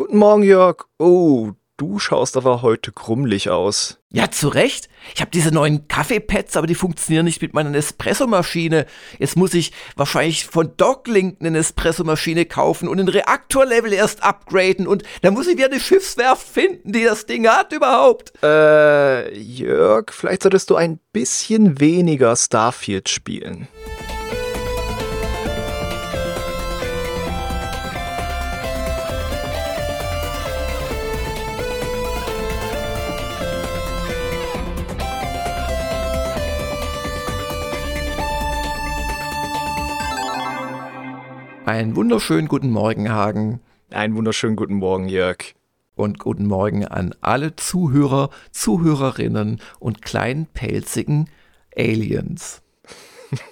Guten Morgen, Jörg. Oh, du schaust aber heute krummlich aus. Ja, zu Recht. Ich habe diese neuen Kaffeepads, aber die funktionieren nicht mit meiner Espressomaschine. Jetzt muss ich wahrscheinlich von Docklink eine Espressomaschine kaufen und den Reaktorlevel erst upgraden und dann muss ich wieder eine Schiffswerft finden, die das Ding hat überhaupt. Äh, Jörg, vielleicht solltest du ein bisschen weniger Starfield spielen. Einen wunderschönen guten Morgen, Hagen. Einen wunderschönen guten Morgen, Jörg. Und guten Morgen an alle Zuhörer, Zuhörerinnen und kleinen pelzigen Aliens.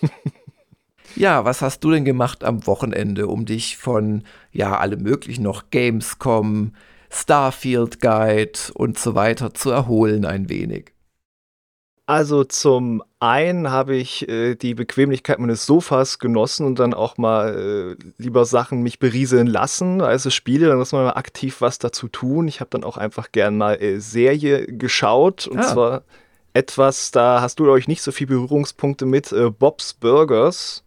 ja, was hast du denn gemacht am Wochenende, um dich von, ja, alle möglichen noch Gamescom, Starfield Guide und so weiter zu erholen ein wenig? Also zum einen habe ich äh, die Bequemlichkeit meines Sofas genossen und dann auch mal äh, lieber Sachen mich berieseln lassen. Also Spiele, dann muss man mal aktiv was dazu tun. Ich habe dann auch einfach gern mal äh, Serie geschaut und ah. zwar etwas, da hast du euch nicht so viel Berührungspunkte mit, äh, Bob's Burgers.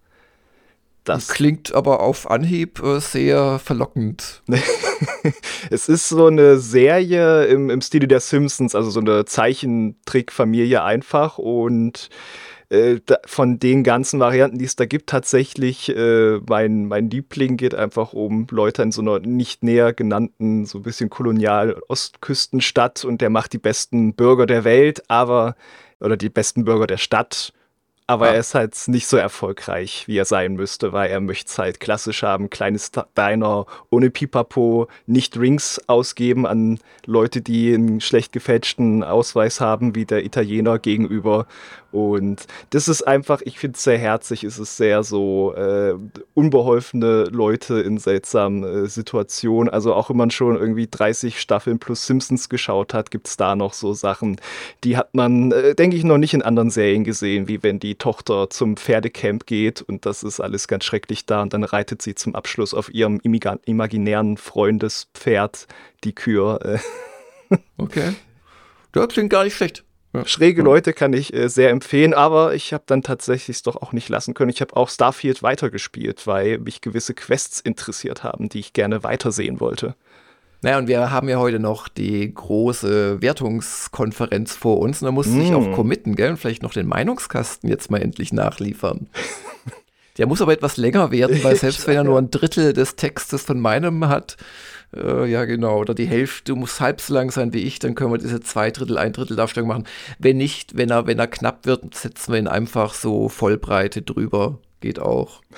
Das klingt aber auf Anhieb äh, sehr verlockend. es ist so eine Serie im, im Stile der Simpsons, also so eine Zeichentrickfamilie einfach. Und äh, von den ganzen Varianten, die es da gibt, tatsächlich äh, mein, mein Liebling geht einfach um Leute in so einer nicht näher genannten, so ein bisschen kolonial Ostküstenstadt. Und der macht die besten Bürger der Welt, aber oder die besten Bürger der Stadt aber ja. er ist halt nicht so erfolgreich, wie er sein müsste, weil er möchte es halt klassisch haben, kleines Diner ohne Pipapo, nicht Rings ausgeben an Leute, die einen schlecht gefälschten Ausweis haben, wie der Italiener gegenüber und das ist einfach, ich finde es sehr herzig, es ist sehr so äh, unbeholfene Leute in seltsamen äh, Situationen. Also auch wenn man schon irgendwie 30 Staffeln plus Simpsons geschaut hat, gibt es da noch so Sachen, die hat man, äh, denke ich, noch nicht in anderen Serien gesehen, wie wenn die Tochter zum Pferdecamp geht und das ist alles ganz schrecklich da und dann reitet sie zum Abschluss auf ihrem imaginären Freundespferd die Kür. Äh. okay. Das klingt gar nicht schlecht. Ja. Schräge Leute kann ich äh, sehr empfehlen, aber ich habe dann tatsächlich es doch auch nicht lassen können. Ich habe auch Starfield weitergespielt, weil mich gewisse Quests interessiert haben, die ich gerne weitersehen wollte. Naja, und wir haben ja heute noch die große Wertungskonferenz vor uns und da muss mm. sich auch committen, gell? Und vielleicht noch den Meinungskasten jetzt mal endlich nachliefern. Der muss aber etwas länger werden, weil selbst wenn er nur ein Drittel des Textes von meinem hat, äh, ja, genau. Oder die Hälfte muss halb so lang sein wie ich, dann können wir diese zwei Drittel, ein Drittel Darstellung machen. Wenn nicht, wenn er, wenn er knapp wird, setzen wir ihn einfach so Vollbreite drüber. Geht auch.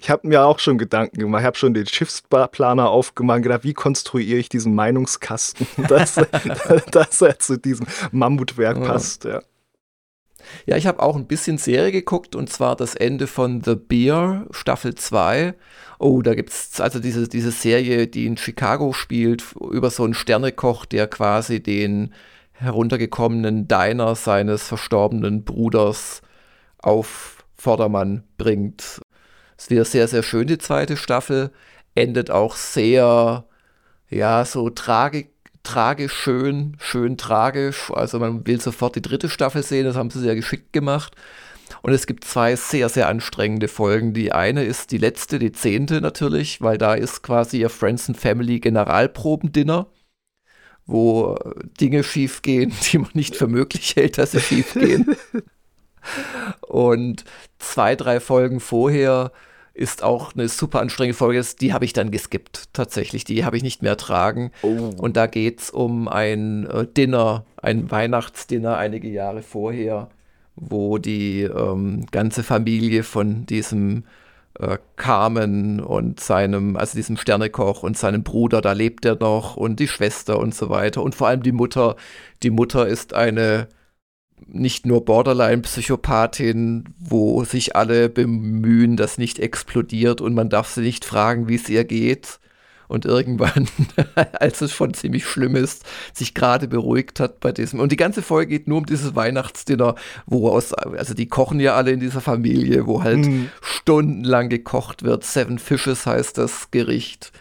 Ich habe mir auch schon Gedanken gemacht. Ich habe schon den Schiffsplaner aufgemacht, gedacht, wie konstruiere ich diesen Meinungskasten, dass, dass er zu diesem Mammutwerk ja. passt. Ja. Ja, ich habe auch ein bisschen Serie geguckt und zwar das Ende von The Beer, Staffel 2. Oh, da gibt es also diese, diese Serie, die in Chicago spielt, über so einen Sternekoch, der quasi den heruntergekommenen Diner seines verstorbenen Bruders auf Vordermann bringt. Ist wieder sehr, sehr schön, die zweite Staffel. Endet auch sehr, ja, so tragik tragisch schön, schön tragisch. Also man will sofort die dritte Staffel sehen, das haben sie sehr geschickt gemacht. Und es gibt zwei sehr, sehr anstrengende Folgen. Die eine ist die letzte, die zehnte natürlich, weil da ist quasi ihr Friends and Family Generalprobendinner, wo Dinge schiefgehen, die man nicht für möglich hält, dass sie schiefgehen. Und zwei, drei Folgen vorher ist auch eine super anstrengende Folge. Die habe ich dann geskippt, tatsächlich. Die habe ich nicht mehr ertragen. Oh. Und da geht es um ein äh, Dinner, ein Weihnachtsdinner einige Jahre vorher, wo die ähm, ganze Familie von diesem äh, Carmen und seinem, also diesem Sternekoch und seinem Bruder, da lebt er noch und die Schwester und so weiter. Und vor allem die Mutter. Die Mutter ist eine nicht nur Borderline-Psychopathin, wo sich alle bemühen, dass nicht explodiert und man darf sie nicht fragen, wie es ihr geht. Und irgendwann, als es schon ziemlich schlimm ist, sich gerade beruhigt hat bei diesem. Und die ganze Folge geht nur um dieses Weihnachtsdinner, wo aus, also die kochen ja alle in dieser Familie, wo halt mhm. stundenlang gekocht wird. Seven Fishes heißt das Gericht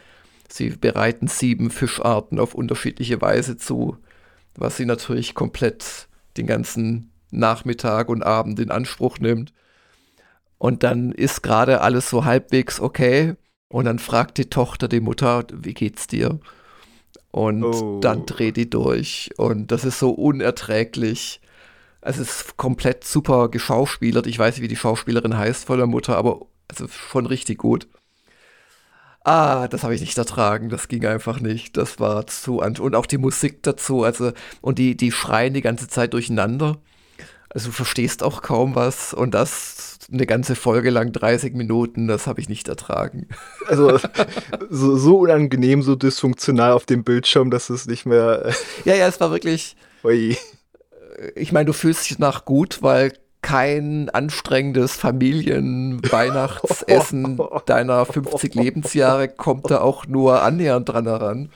sie bereiten sieben Fischarten auf unterschiedliche Weise zu, was sie natürlich komplett den ganzen Nachmittag und Abend in Anspruch nimmt. Und dann ist gerade alles so halbwegs okay. Und dann fragt die Tochter die Mutter, wie geht's dir? Und oh. dann dreht die durch. Und das ist so unerträglich. Also es ist komplett super geschauspielert. Ich weiß nicht, wie die Schauspielerin heißt von der Mutter, aber also schon richtig gut. Ah, das habe ich nicht ertragen. Das ging einfach nicht. Das war zu an und auch die Musik dazu. Also und die die schreien die ganze Zeit durcheinander. Also du verstehst auch kaum was und das eine ganze Folge lang 30 Minuten, das habe ich nicht ertragen. Also so, so, unangenehm, so dysfunktional auf dem Bildschirm, dass es nicht mehr. ja, ja, es war wirklich. Ui. Ich meine, du fühlst dich nach gut, weil kein anstrengendes Familienweihnachtsessen deiner 50 Lebensjahre kommt da auch nur annähernd dran heran.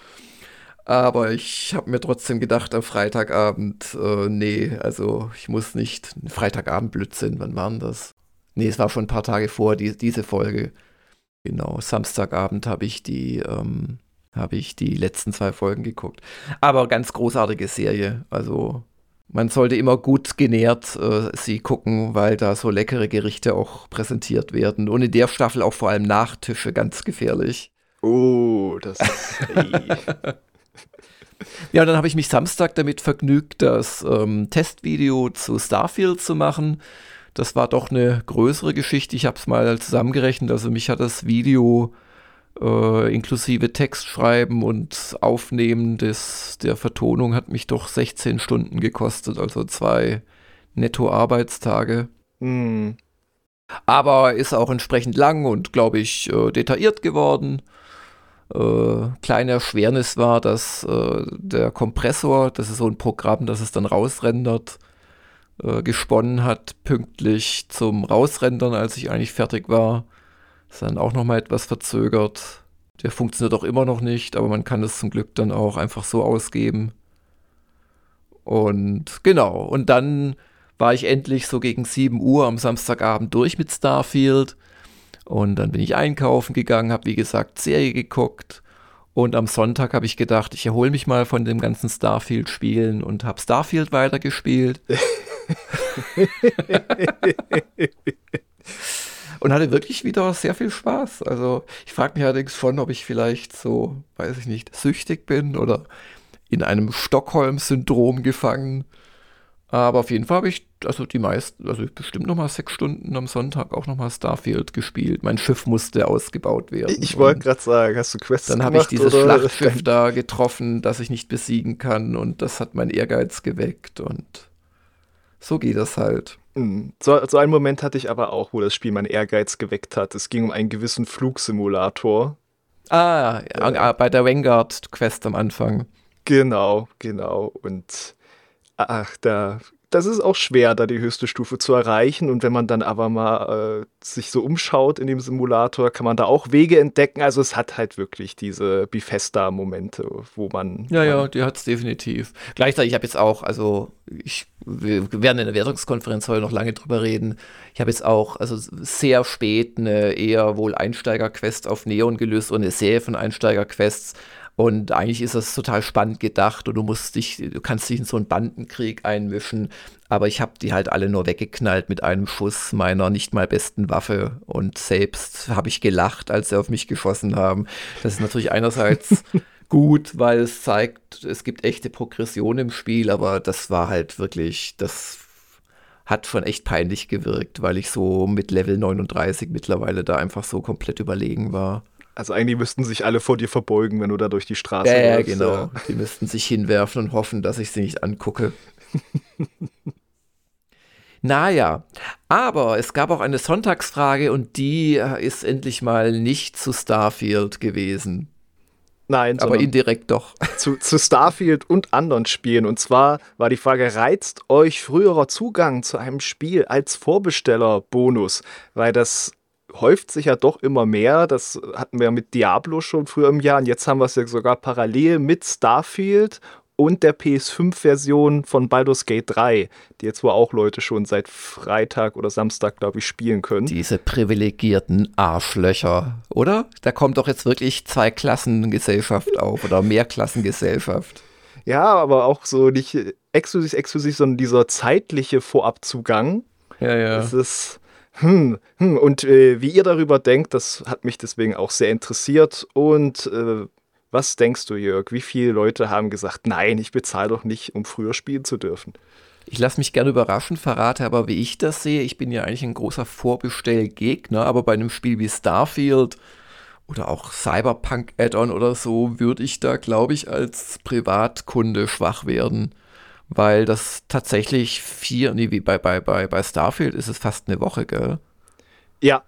Aber ich habe mir trotzdem gedacht, am Freitagabend, äh, nee, also ich muss nicht. Freitagabend Blödsinn, wann waren das? Nee, es war schon ein paar Tage vor die, diese Folge. Genau, Samstagabend habe ich die, ähm, habe ich die letzten zwei Folgen geguckt. Aber ganz großartige Serie. Also man sollte immer gut genährt äh, sie gucken, weil da so leckere Gerichte auch präsentiert werden. Und in der Staffel auch vor allem Nachtische ganz gefährlich. Oh, das ist. Ja, und dann habe ich mich Samstag damit vergnügt, das ähm, Testvideo zu Starfield zu machen. Das war doch eine größere Geschichte. Ich habe es mal zusammengerechnet. Also mich hat das Video äh, inklusive Textschreiben und Aufnehmen des, der Vertonung hat mich doch 16 Stunden gekostet. Also zwei Netto-Arbeitstage. Mm. Aber ist auch entsprechend lang und, glaube ich, äh, detailliert geworden. Äh, kleine Erschwernis war, dass äh, der Kompressor, das ist so ein Programm, das es dann rausrendert, äh, gesponnen hat, pünktlich zum Rausrendern, als ich eigentlich fertig war. Ist dann auch nochmal etwas verzögert. Der funktioniert auch immer noch nicht, aber man kann es zum Glück dann auch einfach so ausgeben. Und genau, und dann war ich endlich so gegen 7 Uhr am Samstagabend durch mit Starfield und dann bin ich einkaufen gegangen, habe wie gesagt Serie geguckt. Und am Sonntag habe ich gedacht, ich erhole mich mal von dem ganzen Starfield-Spielen und habe Starfield weitergespielt. und hatte wirklich wieder sehr viel Spaß. Also ich frage mich allerdings schon, ob ich vielleicht so, weiß ich nicht, süchtig bin oder in einem Stockholm-Syndrom gefangen. Aber auf jeden Fall habe ich, also die meisten, also bestimmt noch mal sechs Stunden am Sonntag auch noch mal Starfield gespielt. Mein Schiff musste ausgebaut werden. Ich wollte gerade sagen, hast du Quests Dann habe ich dieses Schlachtschiff da getroffen, das ich nicht besiegen kann und das hat mein Ehrgeiz geweckt und so geht das halt. Hm. So, so einen Moment hatte ich aber auch, wo das Spiel meinen Ehrgeiz geweckt hat. Es ging um einen gewissen Flugsimulator. Ah, äh, bei der Vanguard-Quest am Anfang. Genau, genau. Und ach, da, das ist auch schwer, da die höchste Stufe zu erreichen. Und wenn man dann aber mal äh, sich so umschaut in dem Simulator, kann man da auch Wege entdecken. Also es hat halt wirklich diese Bifesta-Momente, wo man. Ja, ja, die hat es definitiv. Gleichzeitig, ich habe jetzt auch, also ich, wir werden in der Wertungskonferenz heute noch lange drüber reden. Ich habe jetzt auch, also sehr spät eine eher wohl Einsteiger-Quest auf Neon gelöst und eine Serie von Einsteiger-Quests und eigentlich ist das total spannend gedacht und du musst dich, du kannst dich in so einen Bandenkrieg einmischen. Aber ich habe die halt alle nur weggeknallt mit einem Schuss meiner nicht mal besten Waffe. Und selbst habe ich gelacht, als sie auf mich geschossen haben. Das ist natürlich einerseits gut, weil es zeigt, es gibt echte Progression im Spiel, aber das war halt wirklich, das hat schon echt peinlich gewirkt, weil ich so mit Level 39 mittlerweile da einfach so komplett überlegen war. Also eigentlich müssten sich alle vor dir verbeugen, wenn du da durch die Straße ja, läufst. Ja, genau. Ja. Die müssten sich hinwerfen und hoffen, dass ich sie nicht angucke. naja, aber es gab auch eine Sonntagsfrage und die äh, ist endlich mal nicht zu Starfield gewesen. Nein, aber indirekt doch. Zu, zu, Starfield und anderen Spielen. Und zwar war die Frage, reizt euch früherer Zugang zu einem Spiel als Vorbesteller-Bonus? Weil das häuft sich ja doch immer mehr. Das hatten wir mit Diablo schon früher im Jahr und jetzt haben wir es ja sogar parallel mit Starfield und der PS5-Version von Baldur's Gate 3, die jetzt wohl auch Leute schon seit Freitag oder Samstag, glaube ich, spielen können. Diese privilegierten Arschlöcher, oder? Da kommt doch jetzt wirklich zwei Klassengesellschaft auf oder Mehrklassengesellschaft. Ja, aber auch so nicht exklusiv, exklusiv, sondern dieser zeitliche Vorabzugang. Ja, ja. Das ist. Hm, hm. Und äh, wie ihr darüber denkt, das hat mich deswegen auch sehr interessiert. Und äh, was denkst du, Jörg? Wie viele Leute haben gesagt, nein, ich bezahle doch nicht, um früher spielen zu dürfen? Ich lasse mich gerne überraschen, verrate aber, wie ich das sehe. Ich bin ja eigentlich ein großer Vorbestellgegner, aber bei einem Spiel wie Starfield oder auch Cyberpunk Add-on oder so würde ich da, glaube ich, als Privatkunde schwach werden. Weil das tatsächlich vier, nee, wie bei, bei, bei, bei Starfield ist es fast eine Woche, gell? Ja,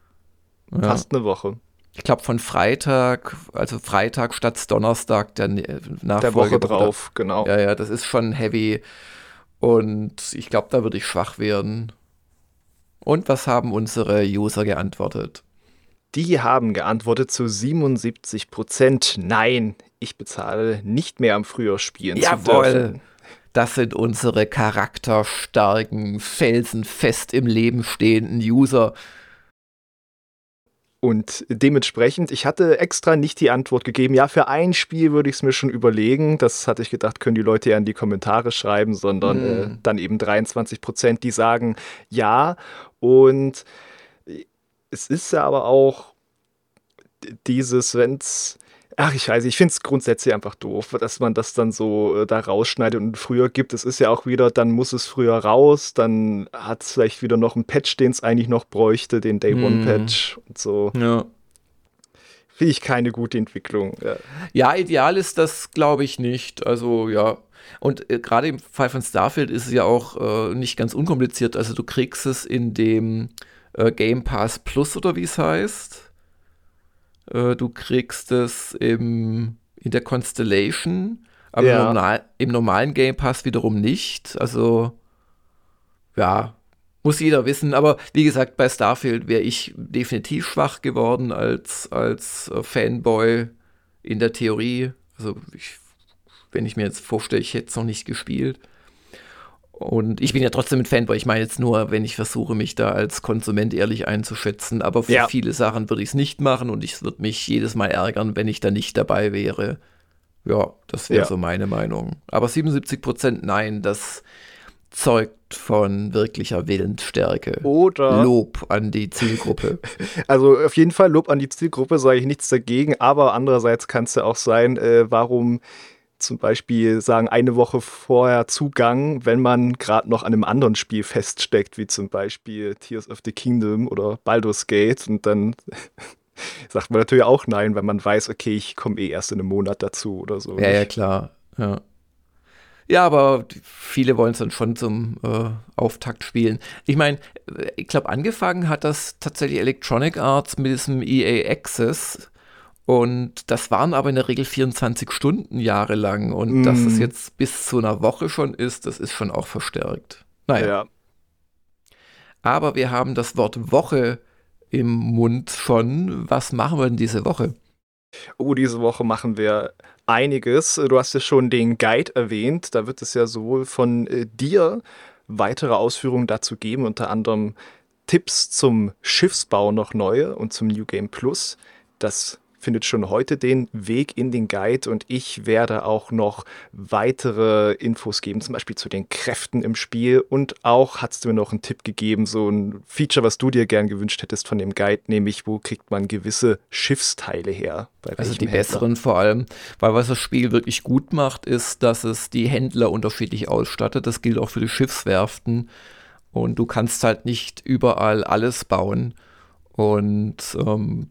ja. fast eine Woche. Ich glaube von Freitag, also Freitag statt Donnerstag, der Nachfolge. Der Woche drauf, genau. Ja, ja, das ist schon heavy. Und ich glaube, da würde ich schwach werden. Und was haben unsere User geantwortet? Die haben geantwortet zu 77 Prozent. Nein, ich bezahle nicht mehr am früher spielen Jawohl. zu dürfen. Das sind unsere charakterstarken, felsenfest im Leben stehenden User. Und dementsprechend, ich hatte extra nicht die Antwort gegeben, ja, für ein Spiel würde ich es mir schon überlegen. Das hatte ich gedacht, können die Leute ja in die Kommentare schreiben, sondern mm. äh, dann eben 23 Prozent, die sagen ja. Und es ist ja aber auch dieses, wenn es Ach, ich weiß, ich finde es grundsätzlich einfach doof, dass man das dann so äh, da rausschneidet und früher gibt. Es ist ja auch wieder, dann muss es früher raus, dann hat es vielleicht wieder noch einen Patch, den es eigentlich noch bräuchte, den Day One Patch hm. und so. Ja. Finde ich keine gute Entwicklung. Ja, ja ideal ist das, glaube ich, nicht. Also, ja. Und äh, gerade im Fall von Starfield ist es ja auch äh, nicht ganz unkompliziert. Also, du kriegst es in dem äh, Game Pass Plus oder wie es heißt. Äh, du kriegst es im, in der Constellation, aber ja. im, normal, im normalen Game Pass wiederum nicht. Also, ja, muss jeder wissen. Aber wie gesagt, bei Starfield wäre ich definitiv schwach geworden als, als Fanboy in der Theorie. Also, ich, wenn ich mir jetzt vorstelle, ich hätte es noch nicht gespielt. Und ich bin ja trotzdem ein Fanboy. Ich meine jetzt nur, wenn ich versuche, mich da als Konsument ehrlich einzuschätzen. Aber für ja. viele Sachen würde ich es nicht machen und es würde mich jedes Mal ärgern, wenn ich da nicht dabei wäre. Ja, das wäre ja. so meine Meinung. Aber 77 Prozent nein, das zeugt von wirklicher Willensstärke. Oder Lob an die Zielgruppe. Also auf jeden Fall Lob an die Zielgruppe, sage ich nichts dagegen. Aber andererseits kann es ja auch sein, äh, warum zum Beispiel sagen, eine Woche vorher Zugang, wenn man gerade noch an einem anderen Spiel feststeckt, wie zum Beispiel Tears of the Kingdom oder Baldur's Gate. Und dann sagt man natürlich auch nein, wenn man weiß, okay, ich komme eh erst in einem Monat dazu oder so. Ja, ja, klar. Ja. Ja, aber viele wollen es dann schon zum äh, Auftakt spielen. Ich meine, ich glaube, angefangen hat das tatsächlich Electronic Arts mit diesem EA Access und das waren aber in der Regel 24 Stunden jahrelang. Und mm. dass es mhm. jetzt bis zu einer Woche schon ist, das ist schon auch verstärkt. Naja. Ja. Aber wir haben das Wort Woche im Mund schon. Was machen wir denn diese Woche? Oh, diese Woche machen wir einiges. Du hast ja schon den Guide erwähnt. Da wird es ja sowohl von äh, dir weitere Ausführungen dazu geben, unter anderem Tipps zum Schiffsbau noch neue und zum New Game Plus. Das findet schon heute den Weg in den Guide und ich werde auch noch weitere Infos geben, zum Beispiel zu den Kräften im Spiel und auch hast du mir noch einen Tipp gegeben, so ein Feature, was du dir gern gewünscht hättest von dem Guide, nämlich wo kriegt man gewisse Schiffsteile her? also die Händler? besseren vor allem, weil was das Spiel wirklich gut macht, ist, dass es die Händler unterschiedlich ausstattet. Das gilt auch für die Schiffswerften und du kannst halt nicht überall alles bauen. Und ähm,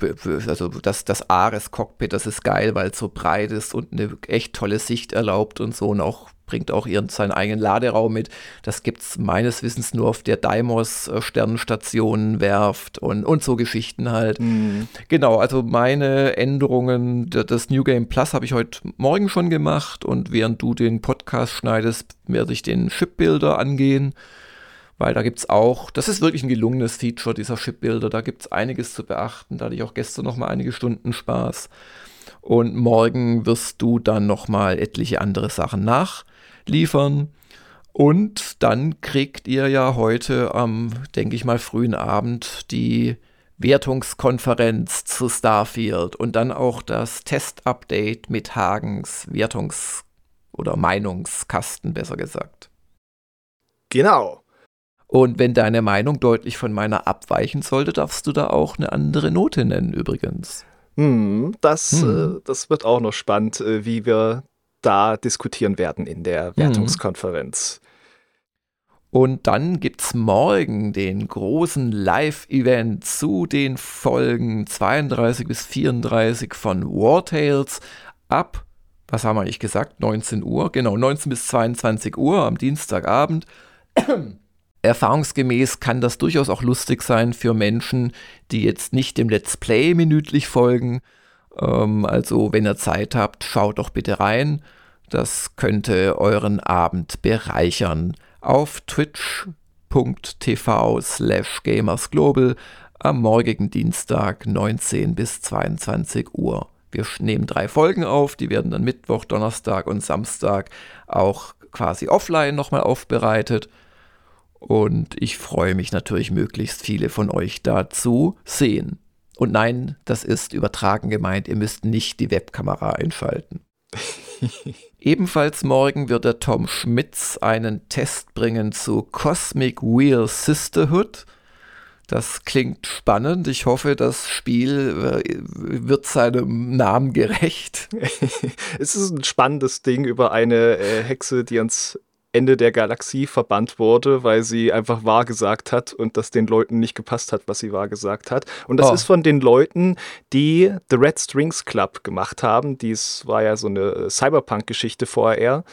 also das, das Ares-Cockpit, das ist geil, weil es so breit ist und eine echt tolle Sicht erlaubt und so und auch bringt auch ihren, seinen eigenen Laderaum mit. Das gibt es meines Wissens nur auf der Daimos äh, Sternenstation Werft und, und so Geschichten halt. Mhm. Genau, also meine Änderungen, das New Game Plus habe ich heute Morgen schon gemacht und während du den Podcast schneidest, werde ich den Shipbuilder angehen weil da gibt es auch, das ist wirklich ein gelungenes Feature dieser Shipbuilder, da gibt es einiges zu beachten, da hatte ich auch gestern noch mal einige Stunden Spaß. Und morgen wirst du dann nochmal etliche andere Sachen nachliefern. Und dann kriegt ihr ja heute am, denke ich mal, frühen Abend die Wertungskonferenz zu Starfield und dann auch das Test-Update mit Hagens Wertungs- oder Meinungskasten, besser gesagt. Genau. Und wenn deine Meinung deutlich von meiner abweichen sollte, darfst du da auch eine andere Note nennen, übrigens. Hm, das, hm. Äh, das wird auch noch spannend, äh, wie wir da diskutieren werden in der hm. Wertungskonferenz. Und dann gibt es morgen den großen Live-Event zu den Folgen 32 bis 34 von War Tales ab, was haben wir eigentlich gesagt, 19 Uhr, genau, 19 bis 22 Uhr am Dienstagabend. Erfahrungsgemäß kann das durchaus auch lustig sein für Menschen, die jetzt nicht dem Let's Play minütlich folgen. Ähm, also, wenn ihr Zeit habt, schaut doch bitte rein. Das könnte euren Abend bereichern auf twitch.tv slash gamersglobal am morgigen Dienstag 19 bis 22 Uhr. Wir nehmen drei Folgen auf, die werden dann Mittwoch, Donnerstag und Samstag auch quasi offline nochmal aufbereitet. Und ich freue mich natürlich, möglichst viele von euch dazu sehen. Und nein, das ist übertragen gemeint, ihr müsst nicht die Webkamera einschalten. Ebenfalls morgen wird der Tom Schmitz einen Test bringen zu Cosmic Wheel Sisterhood. Das klingt spannend. Ich hoffe, das Spiel äh, wird seinem Namen gerecht. es ist ein spannendes Ding über eine äh, Hexe, die ans Ende der Galaxie verbannt wurde, weil sie einfach wahr gesagt hat und das den Leuten nicht gepasst hat, was sie wahr gesagt hat. Und das oh. ist von den Leuten, die The Red Strings Club gemacht haben. Dies war ja so eine Cyberpunk-Geschichte vorher.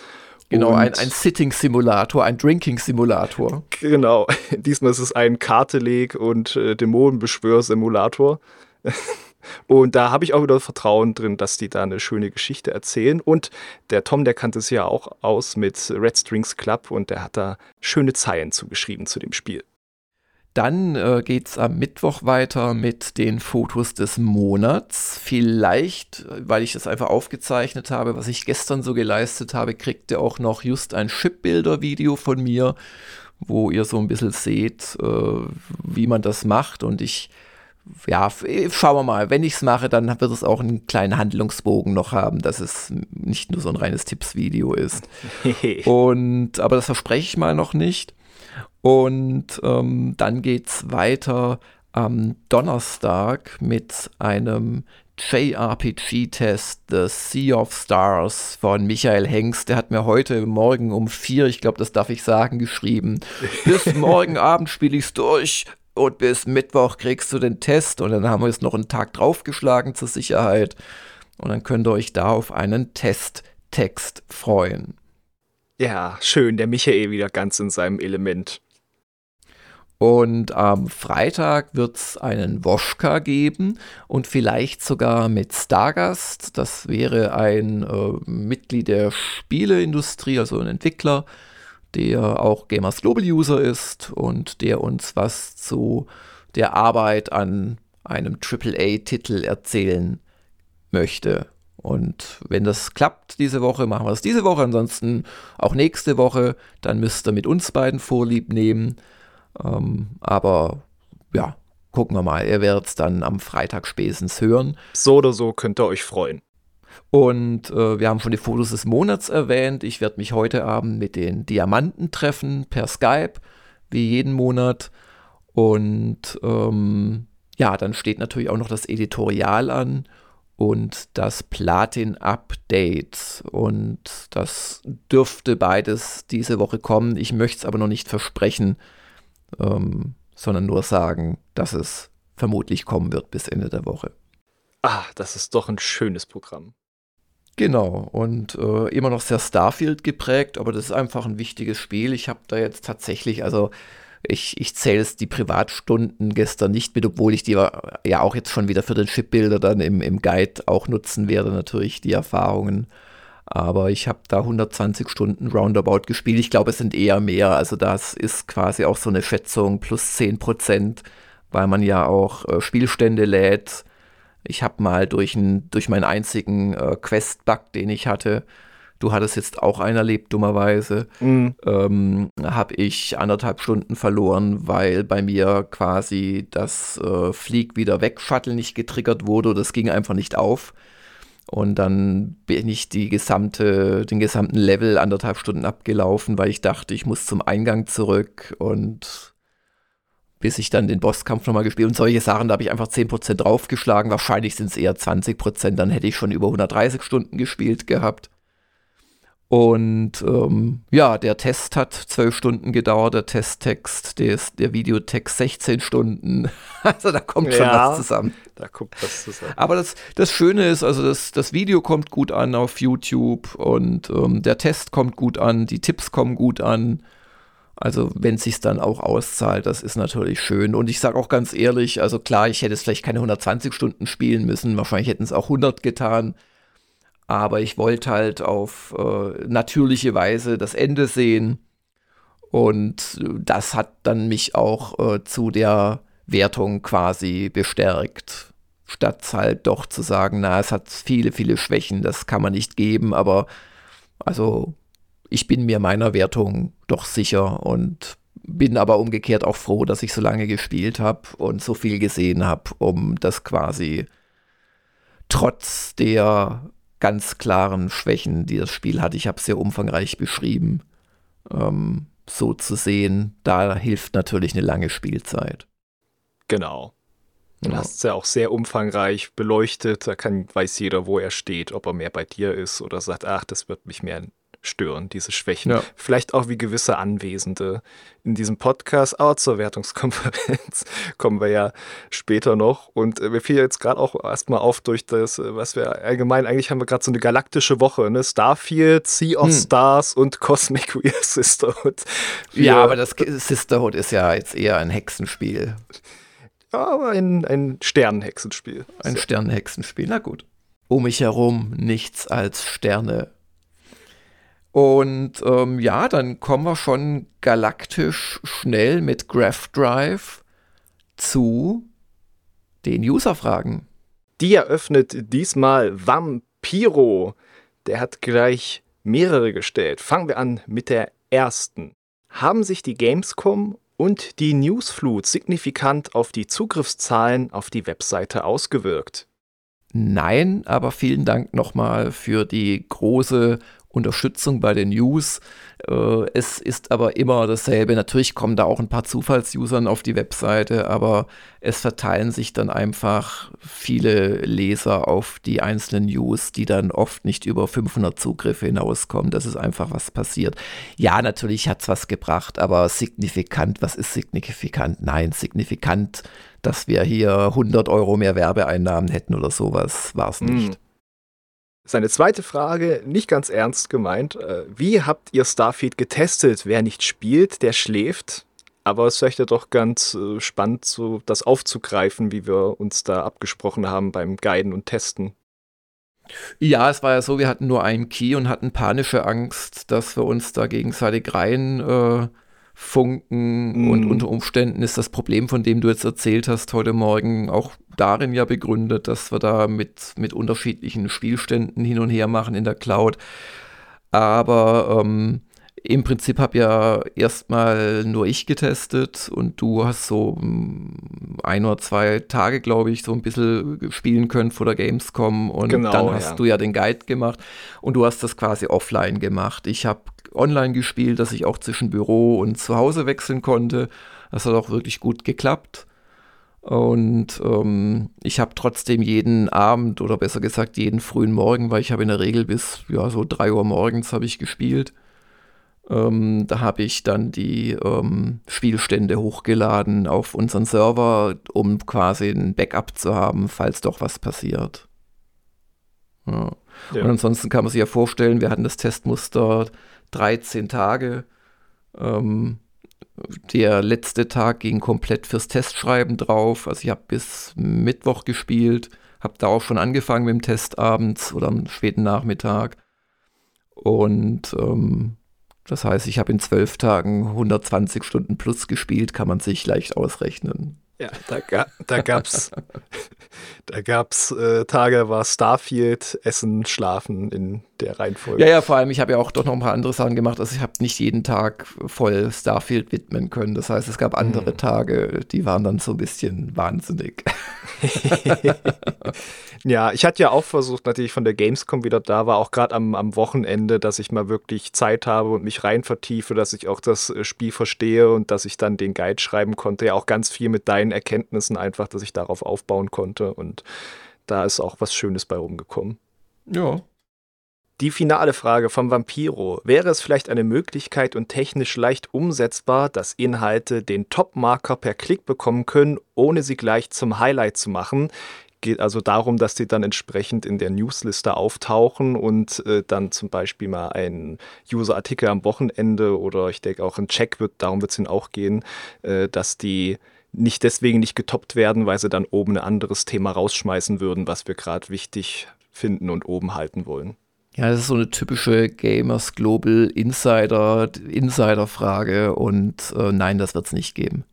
Genau, ein, ein Sitting-Simulator, ein Drinking-Simulator. Genau, diesmal ist es ein Karteleg- und äh, Dämonenbeschwör-Simulator. Und da habe ich auch wieder Vertrauen drin, dass die da eine schöne Geschichte erzählen. Und der Tom, der kannte es ja auch aus mit Red Strings Club und der hat da schöne Zeilen zugeschrieben zu dem Spiel. Dann äh, geht es am Mittwoch weiter mit den Fotos des Monats. Vielleicht, weil ich das einfach aufgezeichnet habe, was ich gestern so geleistet habe, kriegt ihr auch noch just ein Chipbilder-Video von mir, wo ihr so ein bisschen seht, äh, wie man das macht. Und ich ja, schauen wir mal. Wenn ich es mache, dann wird es auch einen kleinen Handlungsbogen noch haben, dass es nicht nur so ein reines Tippsvideo ist. Und, aber das verspreche ich mal noch nicht. Und ähm, dann geht es weiter am Donnerstag mit einem JRPG-Test The Sea of Stars von Michael Hengst. Der hat mir heute Morgen um vier, ich glaube, das darf ich sagen, geschrieben. Bis morgen Abend spiele ich es durch und bis Mittwoch kriegst du den Test und dann haben wir jetzt noch einen Tag draufgeschlagen zur Sicherheit und dann könnt ihr euch da auf einen Testtext freuen. Ja, schön, der Michael wieder ganz in seinem Element. Und am Freitag wird es einen Woschka geben und vielleicht sogar mit Stargast. Das wäre ein äh, Mitglied der Spieleindustrie, also ein Entwickler, der auch Gamers Global User ist und der uns was zu der Arbeit an einem AAA-Titel erzählen möchte. Und wenn das klappt diese Woche, machen wir das diese Woche. Ansonsten auch nächste Woche. Dann müsst ihr mit uns beiden Vorlieb nehmen. Ähm, aber ja, gucken wir mal. Ihr werdet es dann am Freitag spätestens hören. So oder so könnt ihr euch freuen. Und äh, wir haben schon die Fotos des Monats erwähnt. Ich werde mich heute Abend mit den Diamanten treffen per Skype, wie jeden Monat. Und ähm, ja, dann steht natürlich auch noch das Editorial an und das Platin-Update. Und das dürfte beides diese Woche kommen. Ich möchte es aber noch nicht versprechen, ähm, sondern nur sagen, dass es vermutlich kommen wird bis Ende der Woche. Ah, das ist doch ein schönes Programm. Genau, und äh, immer noch sehr Starfield geprägt, aber das ist einfach ein wichtiges Spiel. Ich habe da jetzt tatsächlich, also ich, ich zähle es die Privatstunden gestern nicht mit, obwohl ich die ja auch jetzt schon wieder für den Chipbilder dann im, im Guide auch nutzen werde, natürlich die Erfahrungen. Aber ich habe da 120 Stunden Roundabout gespielt. Ich glaube, es sind eher mehr. Also das ist quasi auch so eine Schätzung plus 10 Prozent, weil man ja auch äh, Spielstände lädt Ich habe mal durch, ein, durch meinen einzigen äh, Quest-Bug, den ich hatte, du hattest jetzt auch einen erlebt, dummerweise, mhm. ähm, habe ich anderthalb Stunden verloren, weil bei mir quasi das äh, Flieg wieder weg Shuttle nicht getriggert wurde. Das ging einfach nicht auf. Und dann bin ich die gesamte, den gesamten Level anderthalb Stunden abgelaufen, weil ich dachte, ich muss zum Eingang zurück und bis ich dann den Bosskampf nochmal gespielt und solche Sachen, da habe ich einfach 10% draufgeschlagen. Wahrscheinlich sind es eher 20%, dann hätte ich schon über 130 Stunden gespielt gehabt. Und ähm, ja, der Test hat zwölf Stunden gedauert, der Testtext, der, der Videotext 16 Stunden. Also da kommt schon ja, was zusammen. Da kommt was zusammen. Aber das, das Schöne ist, also das, das Video kommt gut an auf YouTube und ähm, der Test kommt gut an, die Tipps kommen gut an. Also wenn es sich dann auch auszahlt, das ist natürlich schön. Und ich sage auch ganz ehrlich, also klar, ich hätte es vielleicht keine 120 Stunden spielen müssen, wahrscheinlich hätten es auch 100 getan aber ich wollte halt auf äh, natürliche Weise das Ende sehen. Und das hat dann mich auch äh, zu der Wertung quasi bestärkt. Statt halt doch zu sagen, na, es hat viele, viele Schwächen, das kann man nicht geben, aber also ich bin mir meiner Wertung doch sicher und bin aber umgekehrt auch froh, dass ich so lange gespielt habe und so viel gesehen habe, um das quasi trotz der ganz klaren Schwächen, die das Spiel hat. Ich habe es sehr umfangreich beschrieben. Ähm, so zu sehen, da hilft natürlich eine lange Spielzeit. Genau. Du ja. hast es ja auch sehr umfangreich beleuchtet. Da kann, weiß jeder, wo er steht, ob er mehr bei dir ist oder sagt, ach, das wird mich mehr stören, diese Schwächen. Ja. Vielleicht auch wie gewisse Anwesende in diesem Podcast, aber zur Wertungskonferenz kommen wir ja später noch. Und äh, mir fiel jetzt gerade auch erstmal auf durch das, äh, was wir allgemein, eigentlich haben wir gerade so eine galaktische Woche, ne? Starfield, Sea of hm. Stars und Cosmic Real Sisterhood. Wir ja, aber das Sisterhood ist ja jetzt eher ein Hexenspiel. Ja, aber ein, ein Sternenhexenspiel. Ein so. Sternenhexenspiel, na gut. Um mich herum nichts als Sterne und ähm, ja, dann kommen wir schon galaktisch schnell mit Graph Drive zu den User-Fragen. Die eröffnet diesmal Vampiro. Der hat gleich mehrere gestellt. Fangen wir an mit der ersten. Haben sich die Gamescom und die Newsflut signifikant auf die Zugriffszahlen auf die Webseite ausgewirkt? Nein, aber vielen Dank nochmal für die große Unterstützung bei den News. Äh, es ist aber immer dasselbe. Natürlich kommen da auch ein paar Zufallsusern auf die Webseite, aber es verteilen sich dann einfach viele Leser auf die einzelnen News, die dann oft nicht über 500 Zugriffe hinauskommen. Das ist einfach was passiert. Ja, natürlich hat es was gebracht, aber signifikant, was ist signifikant? Nein, signifikant, dass wir hier 100 Euro mehr Werbeeinnahmen hätten oder sowas, war es nicht. Seine zweite Frage, nicht ganz ernst gemeint. Äh, wie habt ihr Starfield getestet? Wer nicht spielt, der schläft. Aber es wäre ja doch ganz äh, spannend, so das aufzugreifen, wie wir uns da abgesprochen haben beim Guiden und Testen. Ja, es war ja so, wir hatten nur einen Key und hatten panische Angst, dass wir uns da gegenseitig rein äh, funken. Mm. Und unter Umständen ist das Problem, von dem du jetzt erzählt hast heute Morgen, auch darin ja begründet, dass wir da mit, mit unterschiedlichen Spielständen hin und her machen in der Cloud. Aber ähm, im Prinzip habe ja erstmal nur ich getestet und du hast so hm, ein oder zwei Tage, glaube ich, so ein bisschen spielen können vor der Gamescom und genau, dann hast ja. du ja den Guide gemacht und du hast das quasi offline gemacht. Ich habe online gespielt, dass ich auch zwischen Büro und zu Hause wechseln konnte. Das hat auch wirklich gut geklappt. Und ähm, ich habe trotzdem jeden Abend oder besser gesagt jeden frühen Morgen, weil ich habe in der Regel bis ja so 3 Uhr morgens habe ich gespielt. Ähm, da habe ich dann die ähm, Spielstände hochgeladen auf unseren Server, um quasi ein Backup zu haben, falls doch was passiert. Ja. Ja. Und ansonsten kann man sich ja vorstellen, wir hatten das Testmuster 13 Tage. Ähm, der letzte Tag ging komplett fürs Testschreiben drauf. Also ich habe bis Mittwoch gespielt, habe da auch schon angefangen mit dem Test abends oder am späten Nachmittag. Und ähm, das heißt, ich habe in zwölf Tagen 120 Stunden plus gespielt, kann man sich leicht ausrechnen. Ja, da, ga, da gab's, da gab's äh, Tage, war Starfield, Essen, Schlafen in der Reihenfolge. Ja, ja, vor allem, ich habe ja auch doch noch ein paar andere Sachen gemacht. Also ich habe nicht jeden Tag voll Starfield widmen können. Das heißt, es gab andere hm. Tage, die waren dann so ein bisschen wahnsinnig. ja, ich hatte ja auch versucht, natürlich von der Gamescom wieder da war, auch gerade am, am Wochenende, dass ich mal wirklich Zeit habe und mich rein vertiefe, dass ich auch das äh, Spiel verstehe und dass ich dann den Guide schreiben konnte. Ja, auch ganz viel mit deinen Erkenntnissen einfach, dass ich darauf aufbauen konnte und da ist auch was Schönes bei rumgekommen. Ja, die finale Frage vom Vampiro. Wäre es vielleicht eine Möglichkeit und technisch leicht umsetzbar, dass Inhalte den Top-Marker per Klick bekommen können, ohne sie gleich zum Highlight zu machen? Geht also darum, dass die dann entsprechend in der Newsliste auftauchen und äh, dann zum Beispiel mal ein User-Artikel am Wochenende oder ich denke auch ein Check wird, darum wird es ihnen auch gehen, äh, dass die nicht deswegen nicht getoppt werden, weil sie dann oben ein anderes Thema rausschmeißen würden, was wir gerade wichtig finden und oben halten wollen. Ja, das ist so eine typische Gamers Global Insider, Insider-Frage und äh, nein, das wird es nicht geben.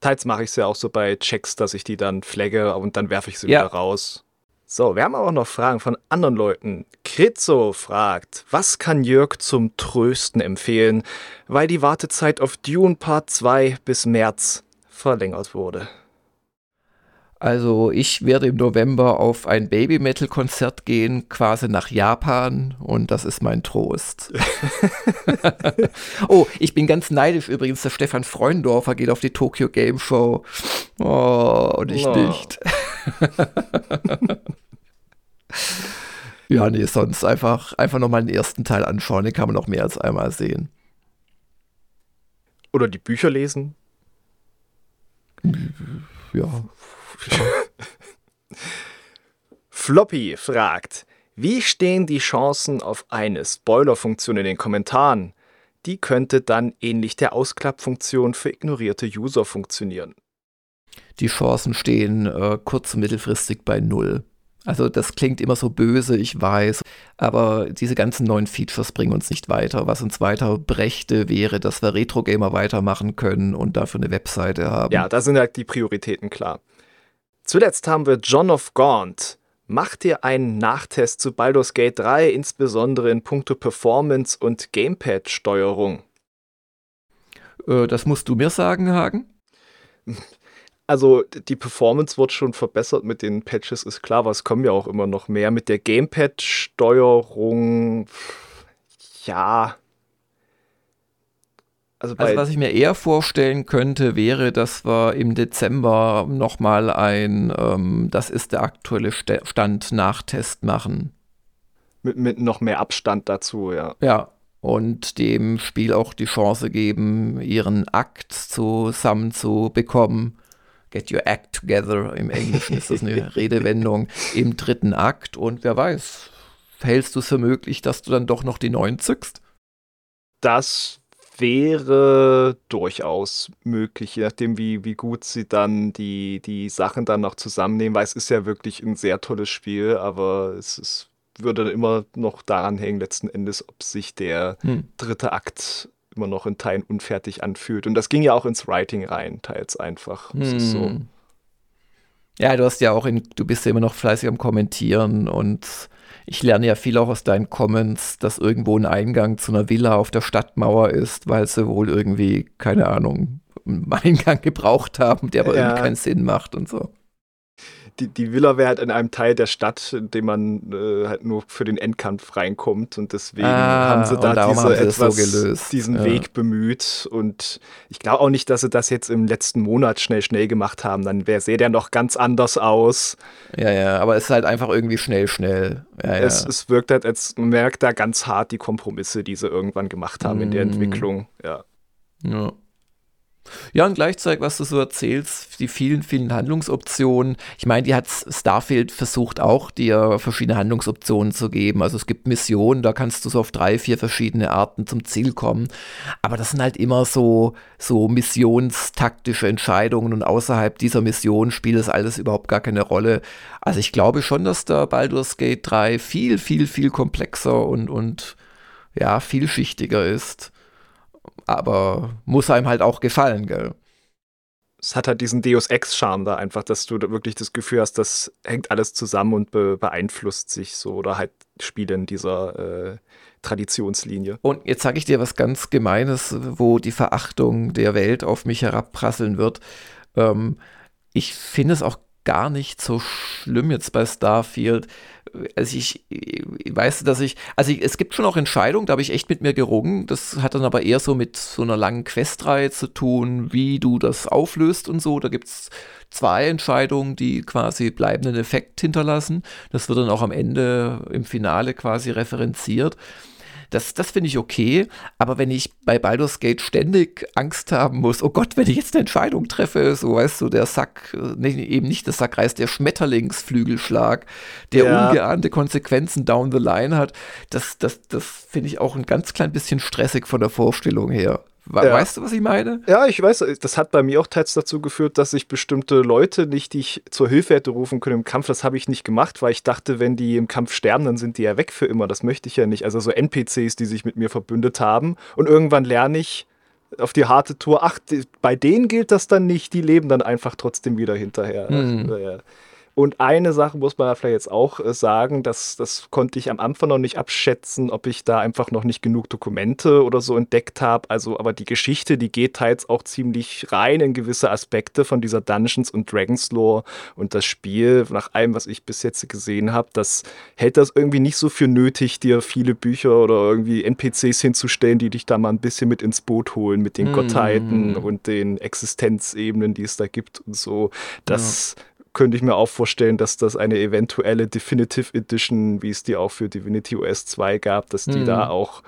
Teils mache ich es ja auch so bei Checks, dass ich die dann flagge und dann werfe ich sie ja. wieder raus. So, wir haben auch noch Fragen von anderen Leuten. Kritzo fragt, was kann Jörg zum Trösten empfehlen, weil die Wartezeit auf Dune Part 2 bis März verlängert wurde? Also ich werde im November auf ein Baby-Metal-Konzert gehen, quasi nach Japan und das ist mein Trost. oh, ich bin ganz neidisch übrigens, der Stefan Freundorfer geht auf die Tokyo Game Show. Oh, und ich oh. nicht. ja, nee, sonst einfach, einfach nochmal den ersten Teil anschauen, den kann man noch mehr als einmal sehen. Oder die Bücher lesen. Ja, Floppy fragt, wie stehen die Chancen auf eine Spoiler-Funktion in den Kommentaren? Die könnte dann ähnlich der Ausklappfunktion für ignorierte User funktionieren. Die Chancen stehen äh, kurz- und mittelfristig bei null. Also das klingt immer so böse, ich weiß, aber diese ganzen neuen Features bringen uns nicht weiter. Was uns weiter brächte, wäre, dass wir Retro-Gamer weitermachen können und dafür eine Webseite haben. Ja, da sind halt die Prioritäten klar. Zuletzt haben wir John of Gaunt. Macht ihr einen Nachtest zu Baldur's Gate 3, insbesondere in puncto Performance und Gamepad-Steuerung? Äh, das musst du mir sagen, Hagen. Also die Performance wird schon verbessert mit den Patches, ist klar, aber es kommen ja auch immer noch mehr. Mit der Gamepad-Steuerung, ja, also, also, was ich mir eher vorstellen könnte, wäre, dass wir im Dezember nochmal ein, ähm, das ist der aktuelle Stand, Nachtest machen. Mit, mit noch mehr Abstand dazu, ja. Ja, und dem Spiel auch die Chance geben, ihren Akt zusammen zu bekommen. Get your act together. Im Englischen ist das eine Redewendung im dritten Akt. Und wer weiß, hältst du es für möglich, dass du dann doch noch die neuen zückst? Das wäre durchaus möglich, je nachdem, wie, wie gut sie dann die, die Sachen dann noch zusammennehmen, weil es ist ja wirklich ein sehr tolles Spiel, aber es ist, würde immer noch daran hängen, letzten Endes, ob sich der hm. dritte Akt immer noch in Teilen unfertig anfühlt. Und das ging ja auch ins Writing rein, teils einfach. Hm. So. Ja, du hast ja auch in, du bist ja immer noch fleißig am Kommentieren und ich lerne ja viel auch aus deinen Comments, dass irgendwo ein Eingang zu einer Villa auf der Stadtmauer ist, weil sie wohl irgendwie, keine Ahnung, einen Eingang gebraucht haben, der aber ja. irgendwie keinen Sinn macht und so die, die Villa wäre halt in einem Teil der Stadt, in dem man äh, halt nur für den Endkampf reinkommt und deswegen ah, haben sie da diese etwas, so diesen ja. Weg bemüht und ich glaube auch nicht, dass sie das jetzt im letzten Monat schnell schnell gemacht haben, dann wäre sähe der noch ganz anders aus. Ja, ja, aber es ist halt einfach irgendwie schnell, schnell. Ja, es, ja. es wirkt halt, als man merkt da ganz hart die Kompromisse, die sie irgendwann gemacht haben mm. in der mhm. Entwicklung, ja. Ja. Ja, und gleichzeitig, was du so erzählst, die vielen, vielen Handlungsoptionen. Ich meine, die hat Starfield versucht auch, dir verschiedene Handlungsoptionen zu geben. Also es gibt Missionen, da kannst du so auf drei, vier verschiedene Arten zum Ziel kommen. Aber das sind halt immer so, so missionstaktische Entscheidungen und außerhalb dieser Mission spielt das alles überhaupt gar keine Rolle. Also ich glaube schon, dass der Baldur's Gate 3 viel, viel, viel komplexer und, und ja, vielschichtiger ist aber muss einem halt auch gefallen, gell? es hat halt diesen Deus Ex-Charme da einfach, dass du da wirklich das Gefühl hast, das hängt alles zusammen und be beeinflusst sich so oder halt Spiele in dieser äh, Traditionslinie. Und jetzt sage ich dir was ganz Gemeines, wo die Verachtung der Welt auf mich herabprasseln wird. Ähm, ich finde es auch gar nicht so schlimm jetzt bei Starfield. Also ich, ich weiß, dass ich, also ich, es gibt schon auch Entscheidungen, da habe ich echt mit mir gerungen. Das hat dann aber eher so mit so einer langen Questreihe zu tun, wie du das auflöst und so. Da gibt es zwei Entscheidungen, die quasi bleibenden Effekt hinterlassen. Das wird dann auch am Ende im Finale quasi referenziert. Das, das finde ich okay, aber wenn ich bei Baldur's Gate ständig Angst haben muss, oh Gott, wenn ich jetzt eine Entscheidung treffe, so weißt du, der Sack, nee, eben nicht der Sack reißt, der Schmetterlingsflügelschlag, der ja. ungeahnte Konsequenzen down the line hat, das, das, das finde ich auch ein ganz klein bisschen stressig von der Vorstellung her. We ja. Weißt du, was ich meine? Ja, ich weiß, das hat bei mir auch teils dazu geführt, dass ich bestimmte Leute nicht, die ich zur Hilfe hätte rufen können im Kampf, das habe ich nicht gemacht, weil ich dachte, wenn die im Kampf sterben, dann sind die ja weg für immer. Das möchte ich ja nicht. Also so NPCs, die sich mit mir verbündet haben. Und irgendwann lerne ich auf die harte Tour, ach, bei denen gilt das dann nicht, die leben dann einfach trotzdem wieder hinterher. Mhm. Ja. Und eine Sache muss man vielleicht jetzt auch äh, sagen, dass das konnte ich am Anfang noch nicht abschätzen, ob ich da einfach noch nicht genug Dokumente oder so entdeckt habe. Also, aber die Geschichte, die geht teils auch ziemlich rein in gewisse Aspekte von dieser Dungeons und Dragons Lore und das Spiel, nach allem, was ich bis jetzt gesehen habe, das hält das irgendwie nicht so für nötig, dir viele Bücher oder irgendwie NPCs hinzustellen, die dich da mal ein bisschen mit ins Boot holen mit den mm. Gottheiten und den Existenzebenen, die es da gibt und so. Das ja könnte ich mir auch vorstellen, dass das eine eventuelle Definitive Edition, wie es die auch für Divinity OS 2 gab, dass die mhm. da auch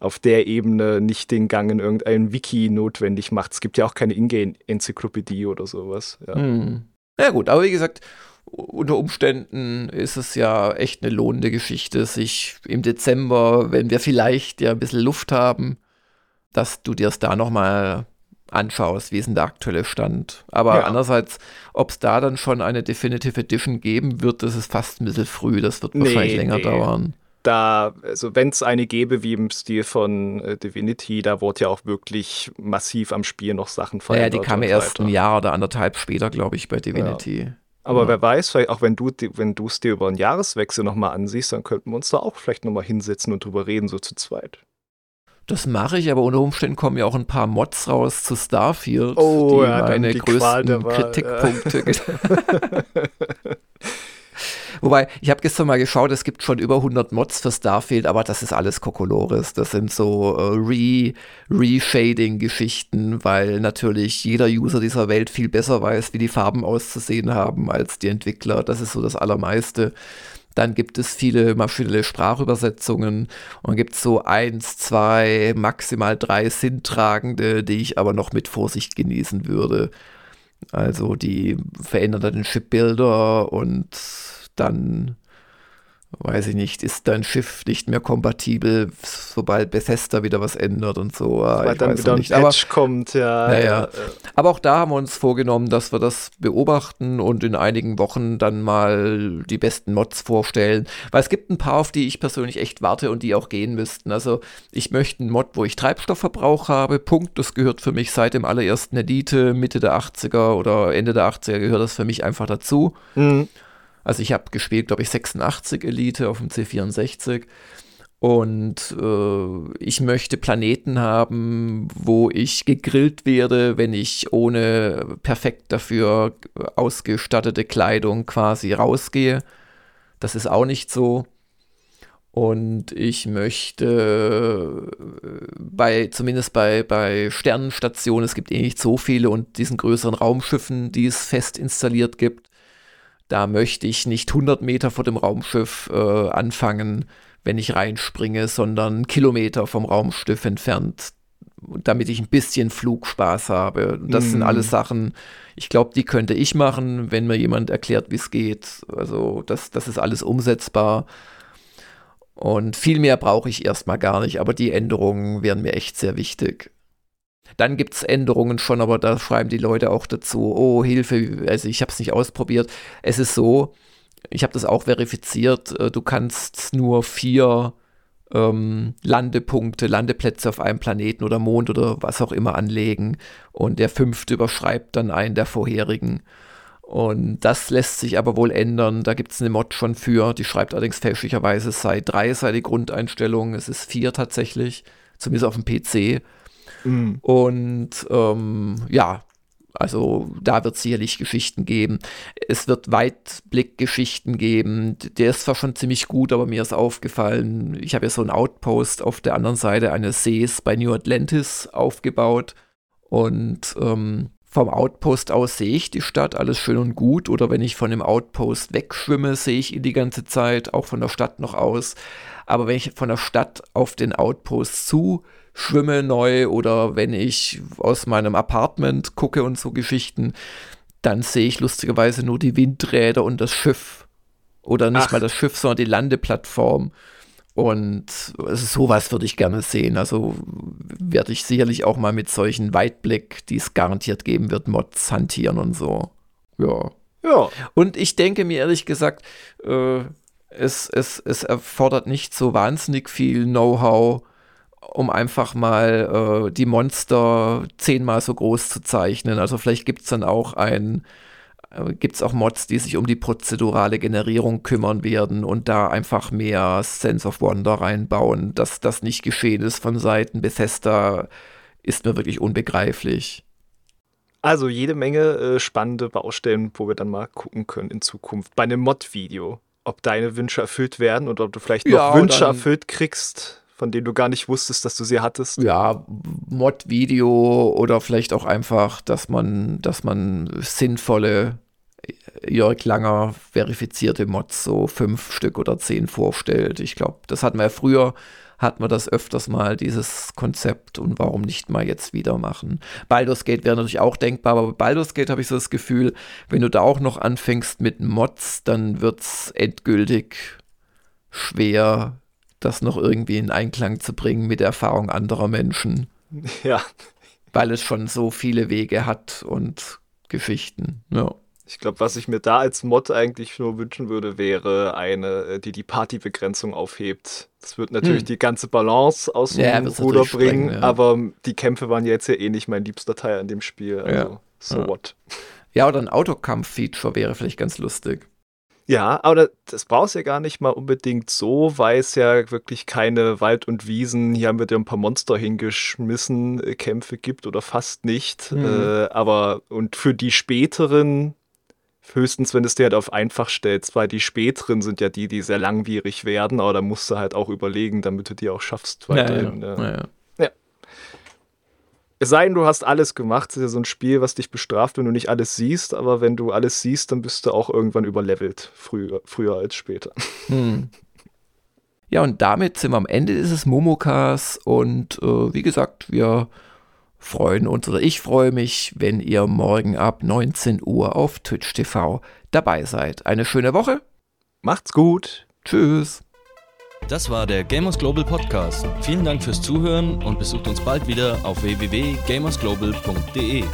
auf der Ebene nicht den Gang in irgendein Wiki notwendig macht. Es gibt ja auch keine Ingame-Enzyklopädie oder sowas. Ja. Mhm. ja gut, aber wie gesagt, unter Umständen ist es ja echt eine lohnende Geschichte, sich im Dezember, wenn wir vielleicht ja ein bisschen Luft haben, dass du dir es da nochmal anschaust, wie ist denn der aktuelle Stand. Aber ja. andererseits, ob es da dann schon eine Definitive Edition geben wird, das ist fast ein bisschen früh, das wird wahrscheinlich länger nee. dauern. Da, also wenn es eine gäbe, wie im Stil von äh, Divinity, da wurde ja auch wirklich massiv am Spiel noch Sachen verändert. Ja, die kam erst weiter. ein Jahr oder anderthalb später, glaube ich, bei Divinity. Ja. Aber ja. wer weiß, vielleicht auch wenn du wenn du es dir über einen Jahreswechsel nochmal ansiehst, dann könnten wir uns da auch vielleicht nochmal hinsetzen und drüber reden, so zu zweit. Das mache ich, aber unter Umständen kommen ja auch ein paar Mods raus zu Starfield, oh, die ja, meine die größten Wahl, Kritikpunkte. Ja. Wobei, ich habe gestern mal geschaut, es gibt schon über 100 Mods für Starfield, aber das ist alles Kokolores. Das sind so äh, Re Reshading-Geschichten, weil natürlich jeder User dieser Welt viel besser weiß, wie die Farben auszusehen haben als die Entwickler. Das ist so das Allermeiste. Dann gibt es viele maschinelle Sprachübersetzungen und gibt es so eins, zwei, maximal drei Sinntragende, die ich aber noch mit Vorsicht genießen würde. Also die verändern dann den Shipbuilder und dann weiß ich nicht, ist dein Schiff nicht mehr kompatibel, sobald Bethesda wieder was ändert und so. Ah, Weil dann wieder ein Patch Aber, kommt, ja, ja, ja. Aber auch da haben wir uns vorgenommen, dass wir das beobachten und in einigen Wochen dann mal die besten Mods vorstellen. Weil es gibt ein paar, auf die ich persönlich echt warte und die auch gehen müssten. Also ich möchte einen Mod, wo ich Treibstoffverbrauch habe. Punkt. Das gehört für mich seit dem allerersten Elite, Mitte der 80er oder Ende der 80er gehört das für mich einfach dazu. Mhm. Also ich habe gespielt, glaube ich, 86 Elite auf dem C64. Und äh, ich möchte Planeten haben, wo ich gegrillt werde, wenn ich ohne perfekt dafür ausgestattete Kleidung quasi rausgehe. Das ist auch nicht so. Und ich möchte äh, bei, zumindest bei, bei Sternenstationen, es gibt eh nicht so viele und diesen größeren Raumschiffen, die es fest installiert gibt, da möchte ich nicht 100 Meter vor dem Raumschiff äh, anfangen, wenn ich reinspringe, sondern Kilometer vom Raumschiff entfernt, damit ich ein bisschen Flugspaß habe. Das mm. sind alles mhm. Sachen, ich glaube, die könnte ich machen, wenn mir jemand erklärt, wie es geht. Also das, das ist alles umsetzbar. Und viel mehr brauche ich erstmal gar nicht, aber die Änderungen wären mir echt sehr wichtig. Dann gibt es Änderungen schon, aber da schreiben die Leute auch dazu, oh Hilfe, also ich habe es nicht ausprobiert. Es ist so, ich habe das auch verifiziert, äh, du kannst nur vier ähm, Landepunkte, Landeplätze auf einem Planeten oder Mond oder was auch immer anlegen. Und der fünfte überschreibt dann einen der vorherigen. Und das lässt sich aber wohl ändern. Da gibt es eine Mod schon für. Die schreibt allerdings fälschlicherweise, es sei drei sei die Grundeinstellung. Es ist vier tatsächlich, zumindest auf dem PC. Mhm. Und ähm, ja, also da wird es sicherlich Geschichten geben. Es wird Weitblickgeschichten geben. Der ist zwar schon ziemlich gut, aber mir ist aufgefallen, ich habe ja so einen Outpost auf der anderen Seite eines Sees bei New Atlantis aufgebaut. Und ähm, vom Outpost aus sehe ich die Stadt, alles schön und gut. Oder wenn ich von dem Outpost wegschwimme, sehe ich ihn die ganze Zeit, auch von der Stadt noch aus. Aber wenn ich von der Stadt auf den Outpost zu schwimme neu oder wenn ich aus meinem Apartment gucke und so Geschichten, dann sehe ich lustigerweise nur die Windräder und das Schiff. Oder nicht Ach. mal das Schiff, sondern die Landeplattform. Und sowas würde ich gerne sehen. Also werde ich sicherlich auch mal mit solchen Weitblick, die es garantiert geben wird, Mods hantieren und so. Ja. Ja. Und ich denke mir ehrlich gesagt, äh, es, es, es erfordert nicht so wahnsinnig viel Know-how, um einfach mal äh, die Monster zehnmal so groß zu zeichnen. Also vielleicht gibt es dann auch ein, gibt es auch Mods, die sich um die prozedurale Generierung kümmern werden und da einfach mehr Sense of Wonder reinbauen. Dass das nicht geschehen ist von Seiten Bethesda, ist mir wirklich unbegreiflich. Also jede Menge äh, spannende Baustellen, wo wir dann mal gucken können in Zukunft. Bei einem Mod-Video, ob deine Wünsche erfüllt werden und ob du vielleicht noch ja, Wünsche erfüllt kriegst von denen du gar nicht wusstest, dass du sie hattest? Ja, Mod-Video oder vielleicht auch einfach, dass man, dass man sinnvolle Jörg Langer verifizierte Mods, so fünf Stück oder zehn vorstellt. Ich glaube, das hatten wir ja früher, hatten wir das öfters mal, dieses Konzept und warum nicht mal jetzt wieder machen. Baldur's Gate wäre natürlich auch denkbar, aber bei Baldur's Gate habe ich so das Gefühl, wenn du da auch noch anfängst mit Mods, dann wird es endgültig schwer, das noch irgendwie in Einklang zu bringen mit der Erfahrung anderer Menschen. Ja. Weil es schon so viele Wege hat und Geschichten. Ja. Ich glaube, was ich mir da als Mod eigentlich nur wünschen würde, wäre eine, äh, die die Partybegrenzung aufhebt. Das wird natürlich hm. die ganze Balance aus dem ja, Ruder bringen, ja. aber die Kämpfe waren jetzt ja eh nicht mein liebster Teil an dem Spiel. Also, ja. so what. Ja, oder ein Autokampf-Feature wäre vielleicht ganz lustig. Ja, aber das brauchst du ja gar nicht mal unbedingt so, weil es ja wirklich keine Wald- und Wiesen, hier haben wir dir ein paar Monster hingeschmissen, äh, Kämpfe gibt oder fast nicht. Mhm. Äh, aber und für die späteren, höchstens wenn du es dir halt auf einfach stellst, weil die späteren sind ja die, die sehr langwierig werden, aber da musst du halt auch überlegen, damit du die auch schaffst weiterhin. Ja, ja. ja. Es sei denn, du hast alles gemacht. Das ist ja so ein Spiel, was dich bestraft, wenn du nicht alles siehst. Aber wenn du alles siehst, dann bist du auch irgendwann überlevelt. Früher, früher als später. Hm. Ja, und damit sind wir am Ende dieses Momokas. Und äh, wie gesagt, wir freuen uns oder ich freue mich, wenn ihr morgen ab 19 Uhr auf Twitch TV dabei seid. Eine schöne Woche. Macht's gut. Tschüss. Das war der Gamers Global Podcast. Vielen Dank fürs Zuhören und besucht uns bald wieder auf www.gamersglobal.de.